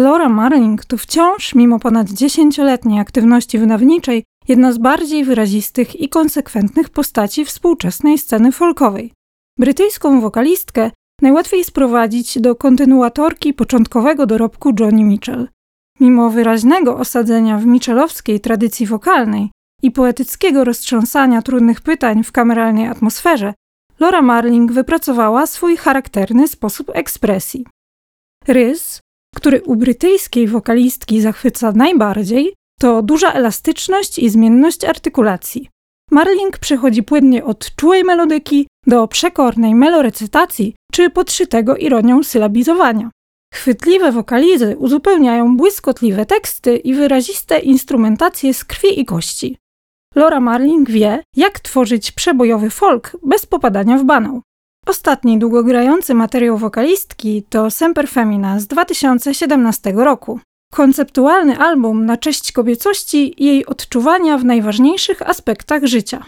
Laura Marling to wciąż, mimo ponad dziesięcioletniej aktywności wydawniczej, jedna z bardziej wyrazistych i konsekwentnych postaci współczesnej sceny folkowej. Brytyjską wokalistkę najłatwiej sprowadzić do kontynuatorki początkowego dorobku Johnny Mitchell. Mimo wyraźnego osadzenia w Mitchellowskiej tradycji wokalnej i poetyckiego roztrząsania trudnych pytań w kameralnej atmosferze, Laura Marling wypracowała swój charakterny sposób ekspresji. Rys, który u brytyjskiej wokalistki zachwyca najbardziej, to duża elastyczność i zmienność artykulacji. Marling przechodzi płynnie od czułej melodyki do przekornej melorecytacji czy podszytego ironią sylabizowania. Chwytliwe wokalizy uzupełniają błyskotliwe teksty i wyraziste instrumentacje z krwi i kości. Laura Marling wie, jak tworzyć przebojowy folk bez popadania w banał. Ostatni długogrający materiał wokalistki to Semper Femina z 2017 roku. Konceptualny album na cześć kobiecości i jej odczuwania w najważniejszych aspektach życia.